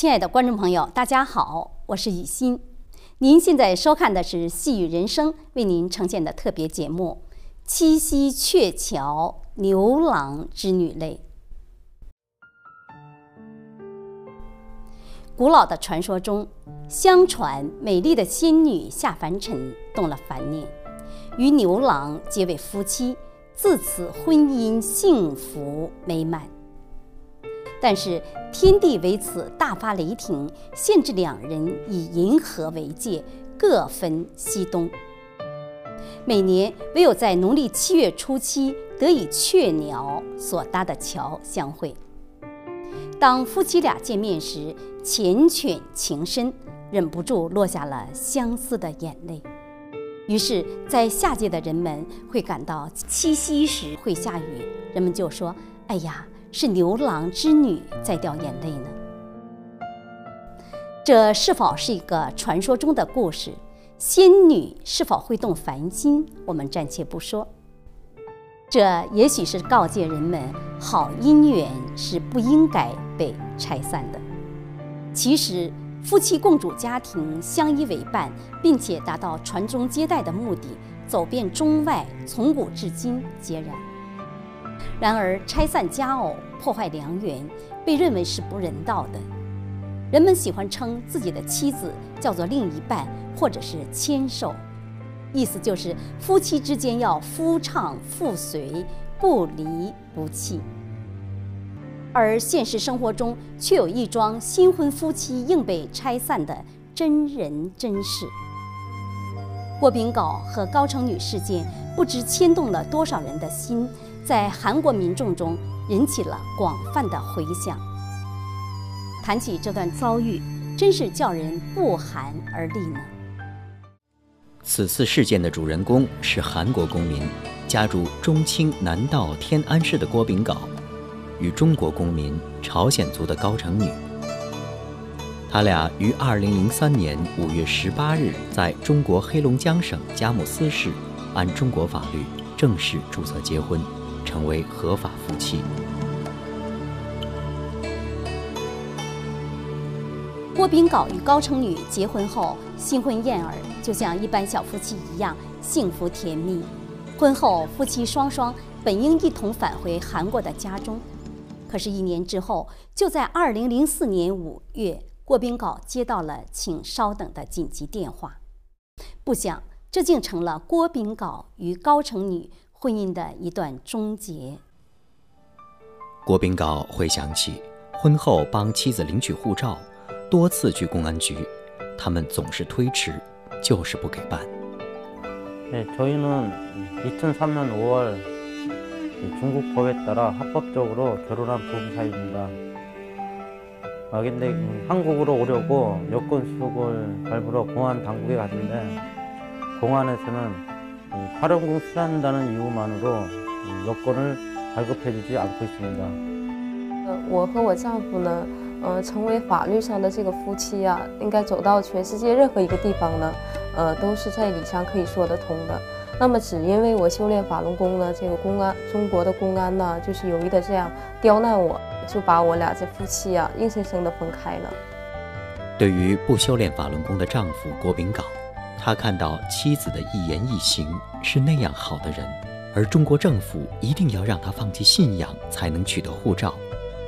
亲爱的观众朋友，大家好，我是雨欣。您现在收看的是《细雨人生》为您呈现的特别节目《七夕鹊桥牛郎织女泪》。古老的传说中，相传美丽的仙女下凡尘，动了凡念，与牛郎结为夫妻，自此婚姻幸福美满。但是天帝为此大发雷霆，限制两人以银河为界，各分西东。每年唯有在农历七月初七得以鹊鸟所搭的桥相会。当夫妻俩见面时，缱绻情深，忍不住落下了相思的眼泪。于是，在下界的人们会感到七夕时会下雨，人们就说：“哎呀。”是牛郎织女在掉眼泪呢？这是否是一个传说中的故事？仙女是否会动凡心？我们暂且不说。这也许是告诫人们，好姻缘是不应该被拆散的。其实，夫妻共主家庭，相依为伴，并且达到传宗接代的目的，走遍中外，从古至今皆然。然而，拆散佳偶、破坏良缘，被认为是不人道的。人们喜欢称自己的妻子叫做另一半，或者是牵手，意思就是夫妻之间要夫唱妇随，不离不弃。而现实生活中，却有一桩新婚夫妻硬被拆散的真人真事。郭炳镐和高成女事件，不知牵动了多少人的心。在韩国民众中引起了广泛的回响。谈起这段遭遇，真是叫人不寒而栗呢。此次事件的主人公是韩国公民，家住中清南道天安市的郭炳镐，与中国公民朝鲜族的高成女。他俩于2003年5月18日在中国黑龙江省佳木斯市按中国法律正式注册结婚。成为合法夫妻。郭炳镐与高成女结婚后，新婚燕尔，就像一般小夫妻一样幸福甜蜜。婚后，夫妻双双本应一同返回韩国的家中，可是，一年之后，就在二零零四年五月，郭炳镐接到了“请稍等”的紧急电话，不想这竟成了郭炳镐与高成女。婚姻的一段终结。郭炳镐回想起婚后帮妻子领取护照，多次去公安局，他们总是推迟，就是不给办。네저희는2003년5월중국법에따라합법적으로결혼한부부사이입니다아근데한국으로오려고여권수속을밟으러공안당국에갔는데공안에서는 활용공 수단다는 이유만으로 여권을 발급해주지 않고 있습니다. 对于不修炼法轮功的丈夫郭炳镐。 他看到妻子的一言一行是那样好的人，而中国政府一定要让他放弃信仰才能取得护照，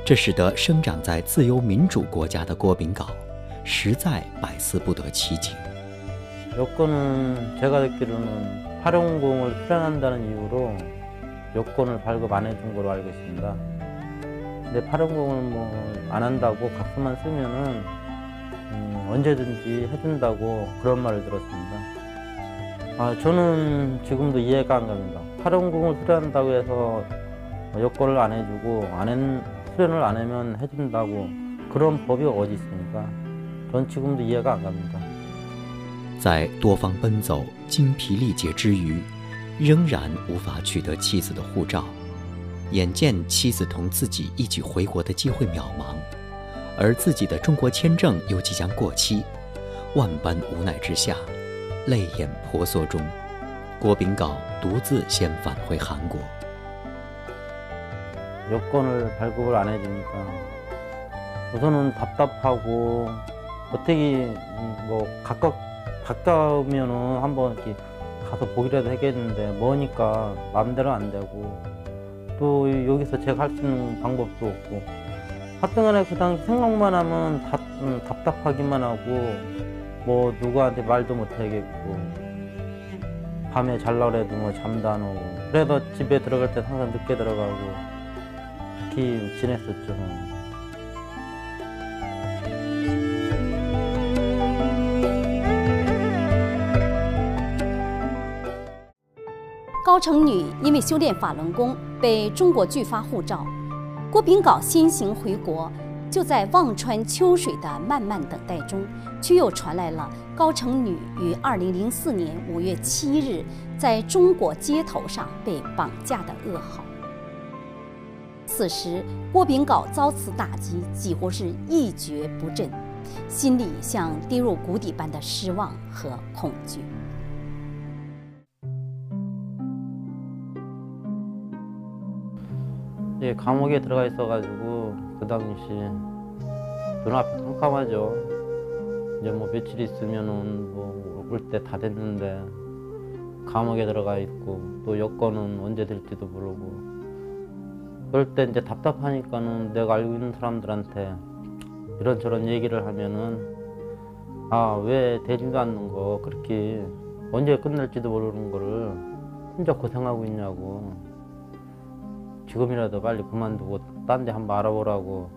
这使得生长在自由民主国家的郭炳镐实在百思不得其解。여권은제가듣기로는팔영공을수행한다는이유로여권을발급안해준걸로알고있습니다 근데팔영공을뭐안한다고각서만쓰면은 언제든지 해준다고 그런 말을 들었습니다. 아, 저는 지금도 이해가 안 갑니다. 팔원궁을 수련한다고 해서 여권을 안 해주고 안 했, 수련을 안 하면 해준다고 그런 법이 어디 있습니까? 전 지금도 이해가 안 갑니다. 在多方奔走、精疲力竭之余，仍然无法取得妻子的护照。眼见妻子同自己一起回国的机会渺茫。 而自己的中国签证又即将过期，万般无奈之下，泪眼婆娑中，郭炳镐独自先返回韩国。여권을발급을안해주니까 우선은 답답하고 어떻게 뭐 가까 가까우면은 한번 이렇게 가서 보기라도 하겠는데 머니까 마음대로 안 되고 또 여기서 제가 할 수 있는 방법도 없고 하여튼간에 그 당시 생각만 하면 답, 음, 답답하기만 하고 뭐 누구한테 말도 못 하겠고 밤에 잘라래도 뭐 잠도 안 오고 그래서 집에 들어갈 때 항상 늦게 들어가고 그렇게 지냈었죠. “高城女”因为修炼法轮功被中国拒发护照， 郭炳镐先行回国。就在望穿秋水的漫漫等待中，却又传来了高成女于2004年5月7日在中国街头上被绑架的噩耗。此时，郭炳镐遭此打击，几乎是一蹶不振，心里像跌入谷底般的失望和恐惧。 예, 감옥에 들어가 있어가지고 그 당시 눈앞이 캄캄하죠. 이제 뭐 며칠 있으면은 뭐올 때 다 됐는데 감옥에 들어가 있고 또 여권은 언제 될지도 모르고. 그럴 때 이제 답답하니까는 내가 알고 있는 사람들한테 이런저런 얘기를 하면은 아 왜 되지도 않는 거? 그렇게 언제 끝날지도 모르는 거를 혼자 고생하고 있냐고 지금이라도 빨리 그만두고 딴 데 한번 알아보라고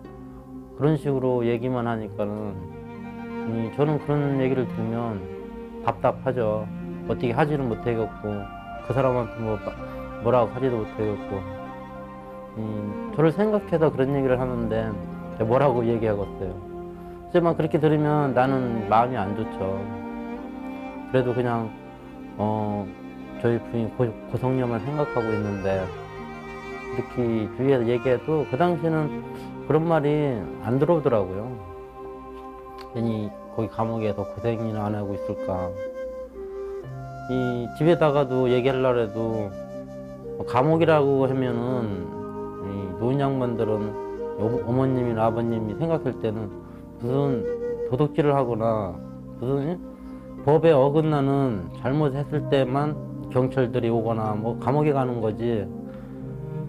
그런 식으로 얘기만 하니까는 음, 저는 그런 얘기를 들으면 답답하죠. 어떻게 하지는 못하겠고 그 사람한테 뭐 뭐라고 하지도 못하겠고 음, 저를 생각해서 그런 얘기를 하는데 뭐라고 얘기하겠어요. 하지만 그렇게 들으면 나는 마음이 안 좋죠. 그래도 그냥 어, 저희 부인 고, 고성녀만 생각하고 있는데 이렇게 주위에서 얘기해도 그 당시에는 그런 말이 안 들어오더라고요. 괜히 거기 감옥에서 고생이나 안 하고 있을까. 이 집에다가도 얘기하려고 해도 감옥이라고 하면은 이 노인 양반들은 어머님이나 아버님이 생각할 때는 무슨 도둑질을 하거나 무슨 법에 어긋나는 잘못했을 때만 경찰들이 오거나 뭐 감옥에 가는 거지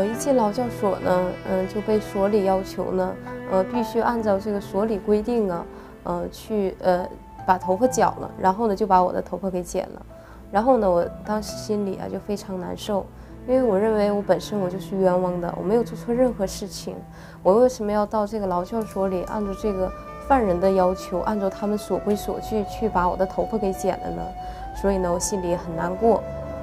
我一进劳教所呢，嗯，就被所里要求呢，呃，必须按照这个所里规定啊，呃，去呃把头发剪了，然后呢就把我的头发给剪了，然后呢我当时心里啊就非常难受，因为我认为我本身我就是冤枉的，我没有做错任何事情，我为什么要到这个劳教所里按照这个犯人的要求，按照他们所规所矩去把我的头发给剪了呢？所以呢我心里很难过。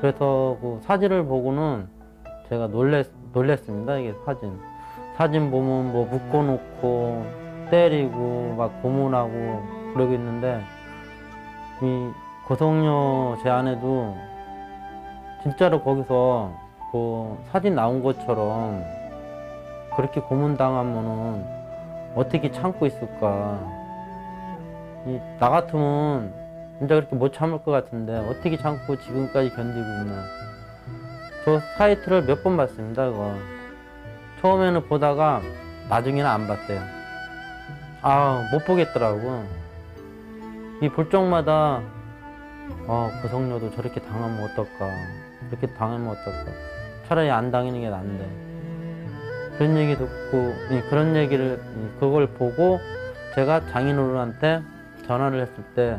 그래서 그 사진을 보고는 제가 놀랬 놀랬습니다. 이게 사진 사진 보면 뭐 묶어놓고 때리고 막 고문하고 그러고 있는데 이 고성녀 제 아내도 진짜로 거기서 그 사진 나온 것처럼 그렇게 고문당하면은 어떻게 참고 있을까. 이, 나 같으면 진짜 그렇게 못 참을 것 같은데 어떻게 참고 지금까지 견디고 있나. 저 사이트를 몇 번 봤습니다, 그거. 처음에는 보다가 나중에는 안 봤대요. 아, 못 보겠더라고. 이 볼 적마다 어, 고성녀도 저렇게 당하면 어떨까. 이렇게 당하면 어떨까. 차라리 안 당하는 게 나은데. 그런 얘기 듣고, 예, 그런 얘기를, 예, 그걸 보고 제가 장인어른한테 전화를 했을 때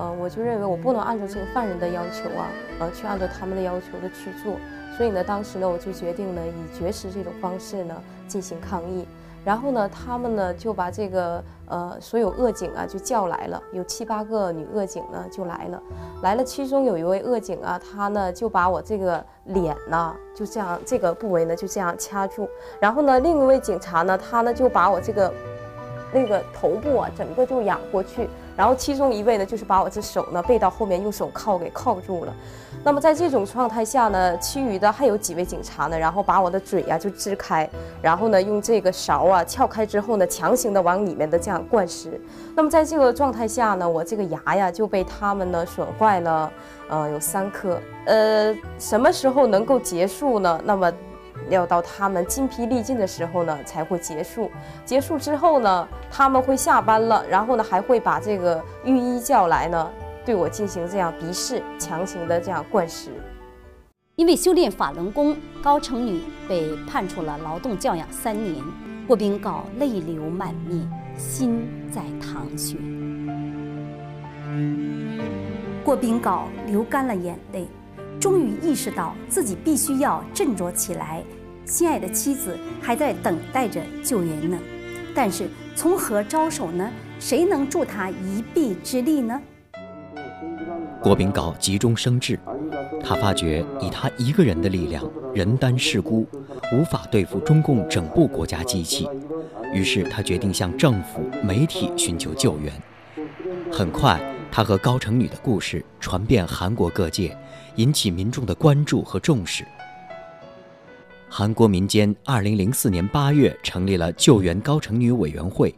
呃，我就认为我不能按照这个犯人的要求啊，呃，去按照他们的要求的去做，所以呢，当时呢，我就决定呢，以绝食这种方式呢进行抗议。然后呢，他们呢就把这个呃所有恶警啊就叫来了，有七八个女恶警呢就来了，来了，其中有一位恶警啊，他呢就把我这个脸呢就这样这个部位呢就这样掐住，然后呢，另一位警察呢，他呢就把我这个那个头部啊整个就仰过去，然后其中一位呢就是把我这手呢背到后面用手铐给铐住了。那么在这种状态下呢，其余的还有几位警察呢，然后把我的嘴呀、就支开，然后呢用这个勺啊撬开之后呢，强行的往里面的这样灌食。那么在这个状态下呢，我这个牙呀就被他们呢损坏了，呃有三颗。呃，什么时候能够结束呢？那么要到他们筋疲力尽的时候呢才会结束。结束之后呢，他们会下班了，然后呢还会把这个御医叫来呢。对我进行这样逼视、强行的这样灌食。因为修炼法轮功，高成女被判处了劳动教养三年。郭炳镐泪流满面，心在淌血。郭炳镐流干了眼泪，终于意识到自己必须要振作起来。心爱的妻子还在等待着救援呢，但是从何着手呢？谁能助他一臂之力呢？郭炳镐急中生智，他发觉以他一个人的力量，人单势孤，无法对付中共整部国家机器。于是他决定向政府、媒体寻求救援。很快，他和高成女的故事传遍韩国各界，引起民众的关注和重视。韩国民间2004年8月成立了救援高成女委员会。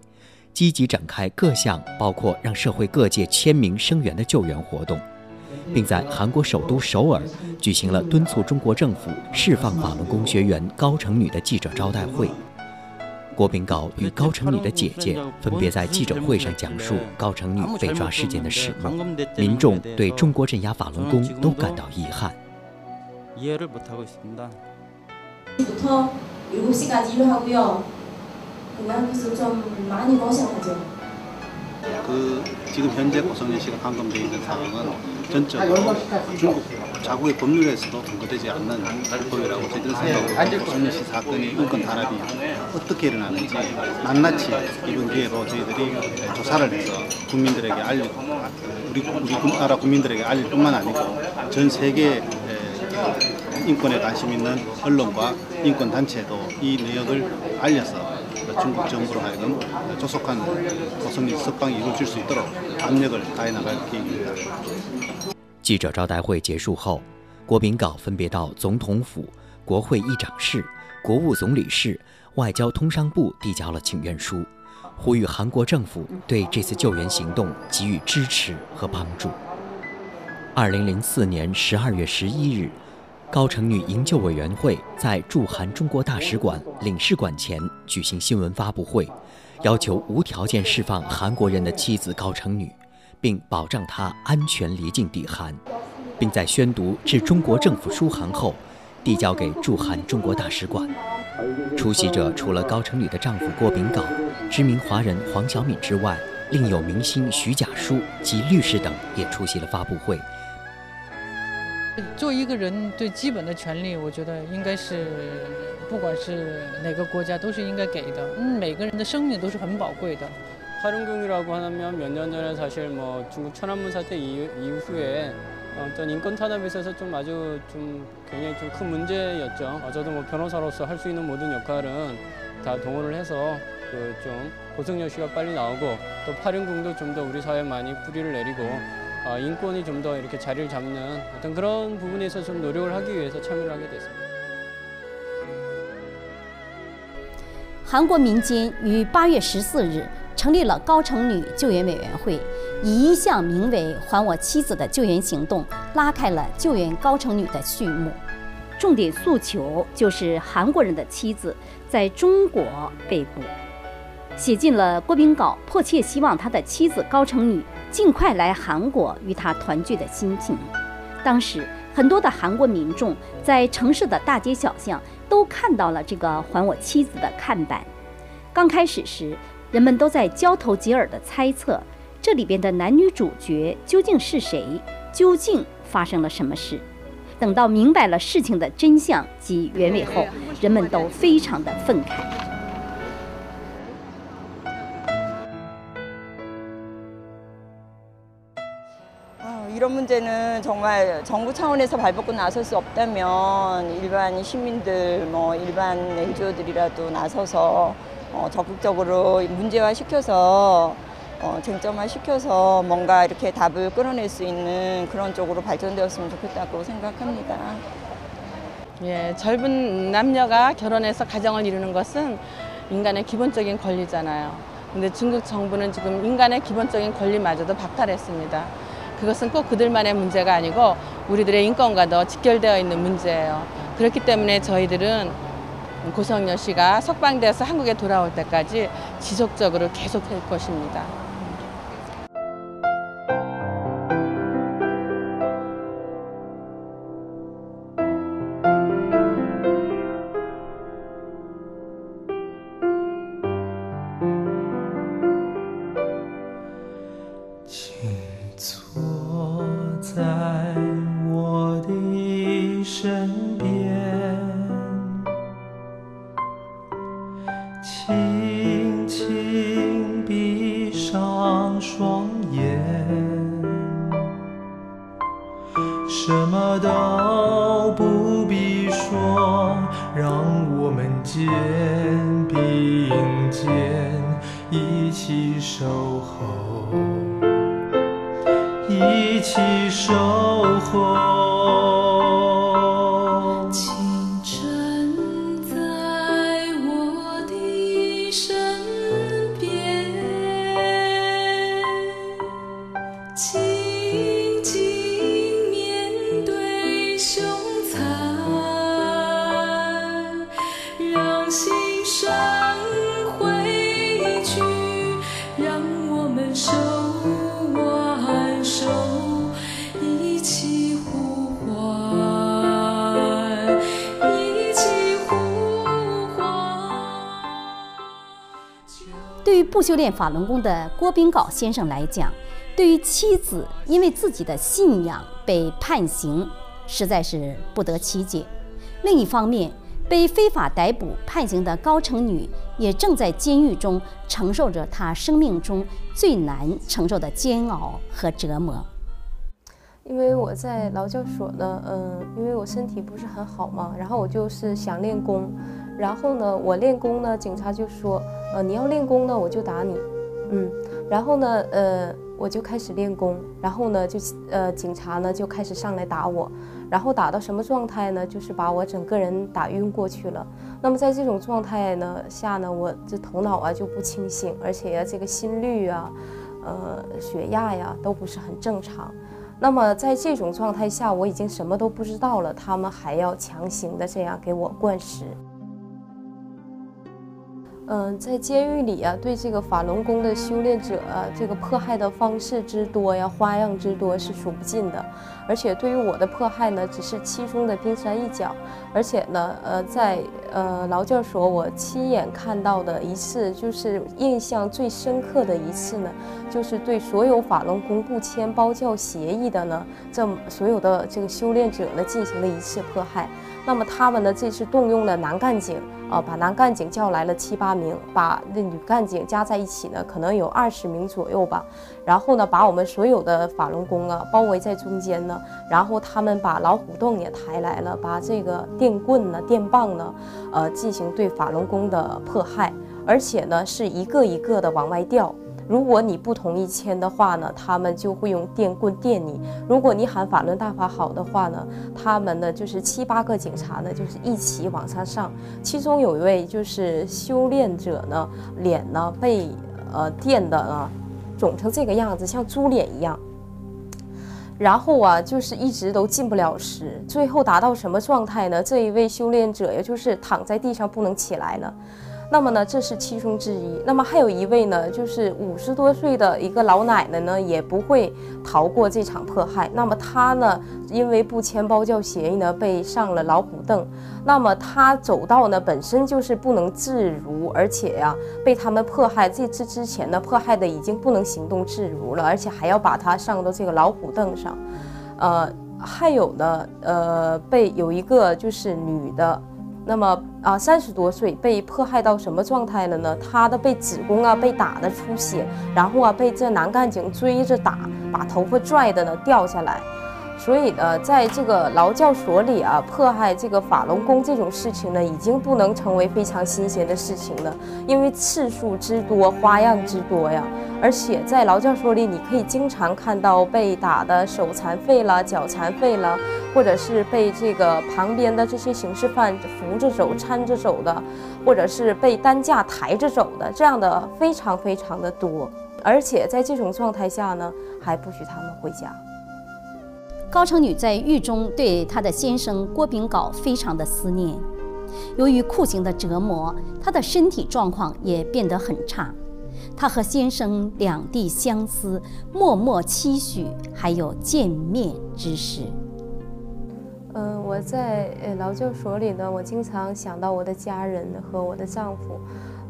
积极展开各项包括让社会各界签名声援的救援活动，并在韩国首都首尔举行了敦促中国政府释放法轮功学员高成女的记者招待会。郭炳镐与高成女的姐姐分别在记者会上讲述高成女被抓事件的始末，民众对中国镇压法轮功都感到遗憾。 그만큼 좀 많이 고생하죠 그 지금 현재 고성년씨가 감금돼있는 상황은 전적으로 중국 자국의 법률에서도통과되지 않는 법이라고 저희들은 생각하고 고성년씨사건의인권 탄압이 어떻게 일어나는지 낱낱이 이번 기회로 저희들이 조사를 해서 국민들에게 알리고 우리 우리 나라 국민들에게 알릴 뿐만 아니고 전 세계 인권에관심있는언론과인권단체도이내역을알려서 중국정부로하여금조속한고성린석방이이루어질수있도록압력을가해나갈계획입니다记者招待会结束后，郭炳镐分别到总统府、国会议长室、国务总理室、外交通商部递交了请愿书，呼吁韩国政府对这次救援行动给予支持和帮助。二零零四年十二月十一日。 高成女营救委员会在驻韩中国大使馆领事馆前举行新闻发布会，要求无条件释放韩国人的妻子高成女，并保障她安全离境抵韩，并在宣读致中国政府书函后，递交给驻韩中国大使馆。出席者除了高成女的丈夫郭炳镐、知名华人黄晓敏之外，另有明星徐甲书及律师等也出席了发布会。 做一个人最基本的权利，我觉得应该是，不管是哪个国家都是应该给的。嗯，每个人的生命都是很宝贵的。파룬궁이라고하면몇년전에사실뭐중국천안문사태이후에어떤인권탄압에있어서좀아주좀굉장히좀큰문제였죠어저도뭐변호사로서할수있는모든역할은다동원을해서그좀고승여씨가빨리나오고또파륜궁도좀더우리사회에많이뿌리를내리고 어, 인권이 좀 더 이렇게 자리를 잡는 어떤 그런 부분에서 좀 노력을 하기 위해서 참여를 하게 됐습니다. 韩国民间于八月十四日成立了高成女救援委员会， 以一项名为“还我妻子”的救援行动拉开了救援高城女的序幕。重点诉求就是韩国人的妻子在中国被捕，写进了郭炳稿，迫切希望他的妻子高城女 尽快来韩国与他团聚的心情。当时，很多的韩国民众在城市的大街小巷都看到了这个“还我妻子”的看板。刚开始时，人们都在交头接耳地猜测，这里边的男女主角究竟是谁，究竟发生了什么事。等到明白了事情的真相及原委后，人们都非常的愤慨。 이런 문제는 정말 정부 차원에서 발벗고 나설 수 없다면 일반 시민들, 뭐 일반 NGO들이라도 나서서 어, 적극적으로 문제화 시켜서 어, 쟁점화 시켜서 뭔가 이렇게 답을 끌어낼 수 있는 그런 쪽으로 발전되었으면 좋겠다고 생각합니다. 예, 젊은 남녀가 결혼해서 가정을 이루는 것은 인간의 기본적인 권리잖아요. 근데 중국 정부는 지금 인간의 기본적인 권리마저도 박탈했습니다. 그것은 꼭 그들만의 문제가 아니고 우리들의 인권과도 직결되어 있는 문제예요. 그렇기 때문에 저희들은 고성여 씨가 석방돼서 한국에 돌아올 때까지 지속적으로 계속할 것입니다. 不修炼法轮功的郭炳镐先生来讲，对于妻子因为自己的信仰被判刑，实在是不得其解。另一方面，被非法逮捕判刑的高成女也正在监狱中承受着她生命中最难承受的煎熬和折磨。因为我在劳教所呢，嗯，因为我身体不是很好嘛，然后我就是想练功，然后呢，我练功呢，警察就说，呃，你要练功呢，我就打你，嗯，然后呢，呃，我就开始练功，然后呢，就呃，警察呢就开始上来打我，然后打到什么状态呢？就是把我整个人打晕过去了。那么在这种状态呢下呢，我这头脑啊就不清醒，而且呀、这个心率啊，呃，血压呀都不是很正常。那么在这种状态下，我已经什么都不知道了，他们还要强行的这样给我灌食。嗯，在监狱里啊，对这个法轮功的修炼者，这个迫害的方式之多呀，花样之多是数不尽的。而且对于我的迫害呢，只是其中的冰山一角。而且呢，呃，在呃劳教所，我亲眼看到的一次，就是印象最深刻的一次呢，就是对所有法轮功不签包教协议的呢，这所有的这个修炼者呢，进行了一次迫害。那么他们呢，这次动用了男干警啊、把男干警叫来了七八名，把那女干警加在一起呢，可能有二十名左右吧。然后呢，把我们所有的法轮功啊包围在中间呢，然后他们把老虎洞也抬来了，把这个电棍呢、电棒呢，呃，进行对法轮功的迫害，而且呢是一个一个的往外调。如果你不同意签的话呢，他们就会用电棍电你；如果你喊法轮大法好的话呢，他们呢就是七八个警察呢，就是一起往上上。其中有一位就是修炼者呢，脸呢被呃电的呢，肿成这个样子，像猪脸一样。然后啊，就是一直都进不了食，最后达到什么状态呢？这一位修炼者，也就是躺在地上不能起来了。那么呢，这是其中之一。那么还有一位呢，就是五十多岁的一个老奶奶呢，也不会逃过这场迫害。那么她呢，因为不签包教协议呢，被上了老虎凳。那么她走道呢，本身就是不能自如，而且呀，被他们迫害。这次之前呢，迫害的已经不能行动自如了，而且还要把她上到这个老虎凳上。呃，还有呢，呃，被有一个就是女的。那么啊，三十多岁被迫害到什么状态了呢？他的被子宫啊被打的出血，然后啊被这男干警追着打，把头发拽的呢掉下来。所以呢，在这个劳教所里啊，迫害这个法轮功这种事情呢，已经不能成为非常新鲜的事情了，因为次数之多，花样之多呀。而且在劳教所里，你可以经常看到被打的手残废了、脚残废了，或者是被这个旁边的这些刑事犯扶着走、搀着走的，或者是被担架抬着走的，这样的非常非常的多。而且在这种状态下呢，还不许他们回家。高成女在狱中对她的先生郭炳镐非常的思念，由于酷刑的折磨，她的身体状况也变得很差。她和先生两地相思，默默期许还有见面之时。嗯，我在呃劳教所里呢，我经常想到我的家人和我的丈夫。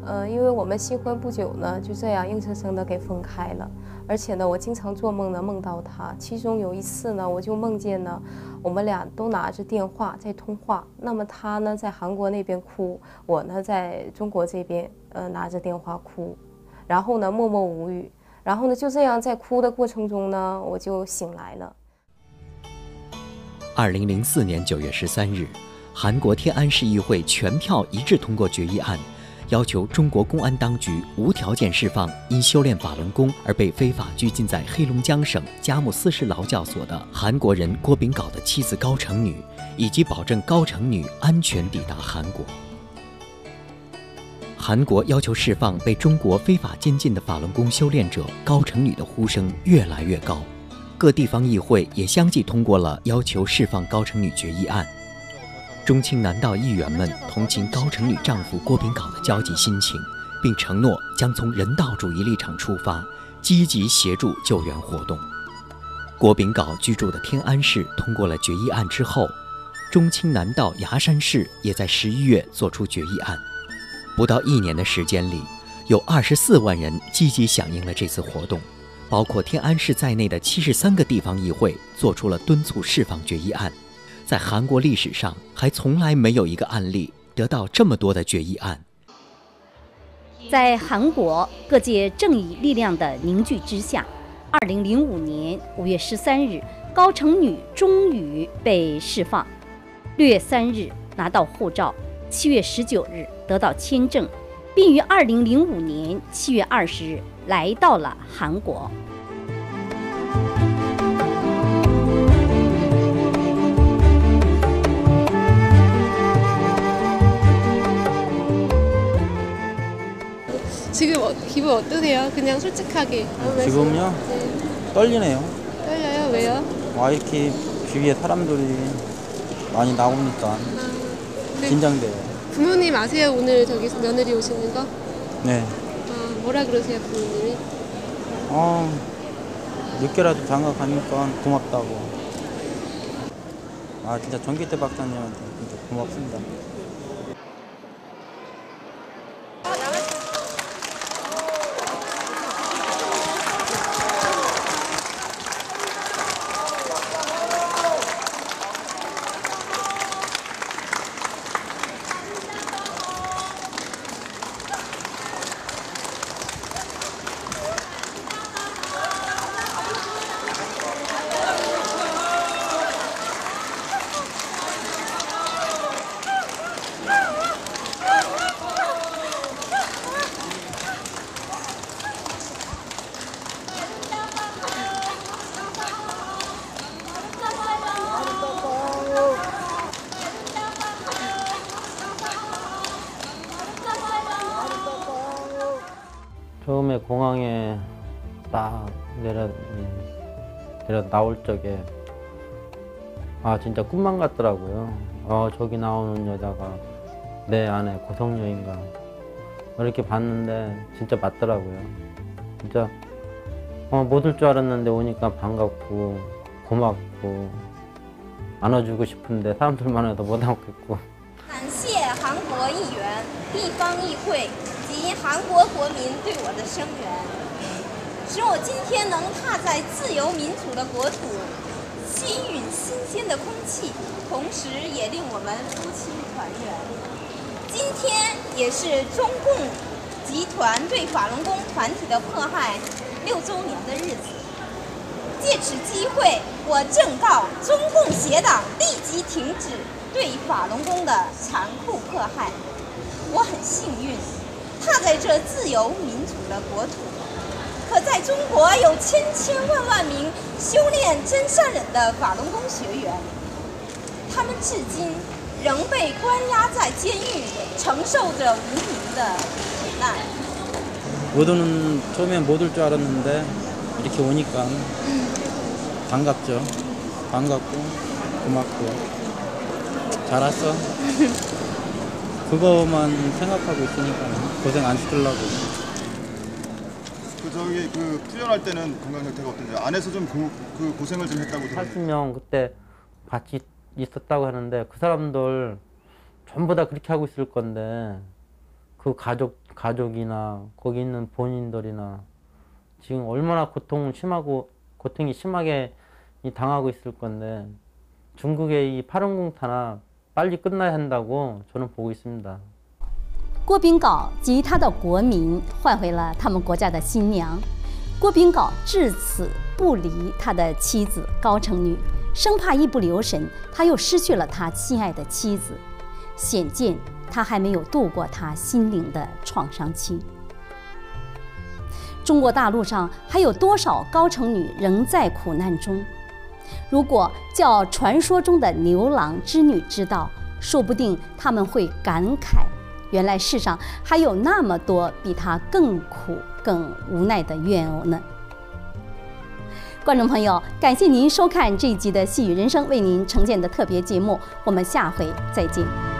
呃，因为我们新婚不久呢，就这样硬生生的给分开了。而且呢，我经常做梦呢，梦到他。其中有一次呢，我就梦见呢，我们俩都拿着电话在通话。那么他呢，在韩国那边哭，我呢，在中国这边呃拿着电话哭，然后呢默默无语。然后呢，就这样在哭的过程中呢，我就醒来了。二零零四年九月十三日，韩国天安市议会全票一致通过决议案。要求中国公安当局无条件释放因修炼法轮功而被非法拘禁在黑龙江省佳木斯市劳教所的韩国人郭炳镐的妻子高成女，以及保证高成女安全抵达韩国。韩国要求释放被中国非法监禁的法轮功修炼者高成女的呼声越来越高，各地方议会也相继通过了要求释放高成女决议案。中青南道议员们同情高成女丈夫郭炳镐的焦急心情，并承诺将从人道主义立场出发，积极协助救援活动。郭炳镐居住的天安市通过了决议案之后，中青南道牙山市也在十一月做出决议案。不到一年的时间里，有二十四万人积极响应了这次活动，包括天安市在内的七十三个地方议会做出了敦促释放决议案。在韩国历史上，还从来没有一个案例得到这么多的决议案。在韩国各界正义力量的凝聚之下，二零零五年五月十三日，高成女终于被释放。六月三日拿到护照，七月十九日得到签证，并于二零零五年七月二十日来到了韩国。 지금 어, 기분 어떠세요? 그냥 솔직하게. 지금요? 떨리네요. 떨려요? 왜요? 와 이렇게 주위에 사람들이 많이 나오니까 네. 긴장돼요. 부모님 아세요? 오늘 저기서 며느리 오시는 거? 네. 아, 뭐라 그러세요, 부모님이? 어, 늦게라도 장가 가니까 고맙다고. 아 진짜 전기태 박사님한테 진짜 고맙습니다. 처음에 공항에 딱 내려 내려 나올 적에 아 진짜 꿈만 같더라고요. 어 저기 나오는 여자가 내 안에 고성녀인가 이렇게 봤는데 진짜 맞더라고요. 진짜 어, 못 올 줄 알았는데 오니까 반갑고 고맙고 안아주고 싶은데 사람들 많아서 못 안겠고 感谢韩国议员、地方议会 韩国国民对我的声援，使我今天能踏在自由民主的国土，吸吮新鲜的空气，同时也令我们夫妻团圆。今天也是中共集团对法轮功团体的迫害六周年的日子。借此机会，我正告中共邪党立即停止对法轮功的残酷迫害。我很幸运，踏在这自由民主的国土，可在中国有千千万万名修炼真善忍的法轮功学员，他们至今仍被关押在监狱，承受着无名的苦难。 못 오는 처음엔 못 올 줄 알았는데 이렇게 오니까 반갑죠. 반갑고 고맙고 잘 왔어. 그거만 생각하고 있으니까 고생 안 시키려고. 그 저기 그 투연할 때는 건강 상태가 어떤지 안에서 좀그 고생을 좀 했다고 들었는데 80명 그때 같이 있었다고 하는데 그 사람들 전부 다 그렇게 하고 있을 건데 그 가족 가족이나 거기 있는 본인들이나 지금 얼마나 고통을 심하고 고통이 심하게 이 당하고 있을 건데 중국의 이 파룬궁 탄압 빨리 끝나야 한다고 저는 보고 있습니다. 郭炳镐及他的国民换回了他们国家的新娘。郭炳镐至此不离他的妻子高成女，生怕一不留神他又失去了他心爱的妻子，显见他还没有度过他心灵的创伤期。中国大陆上还有多少高成女仍在苦难中？如果叫传说中的牛郎织女知道，说不定他们会感慨：原来世上还有那么多比他更苦、更无奈的怨偶呢。观众朋友，感谢您收看这一集的《细雨人生》为您呈现的特别节目，我们下回再见。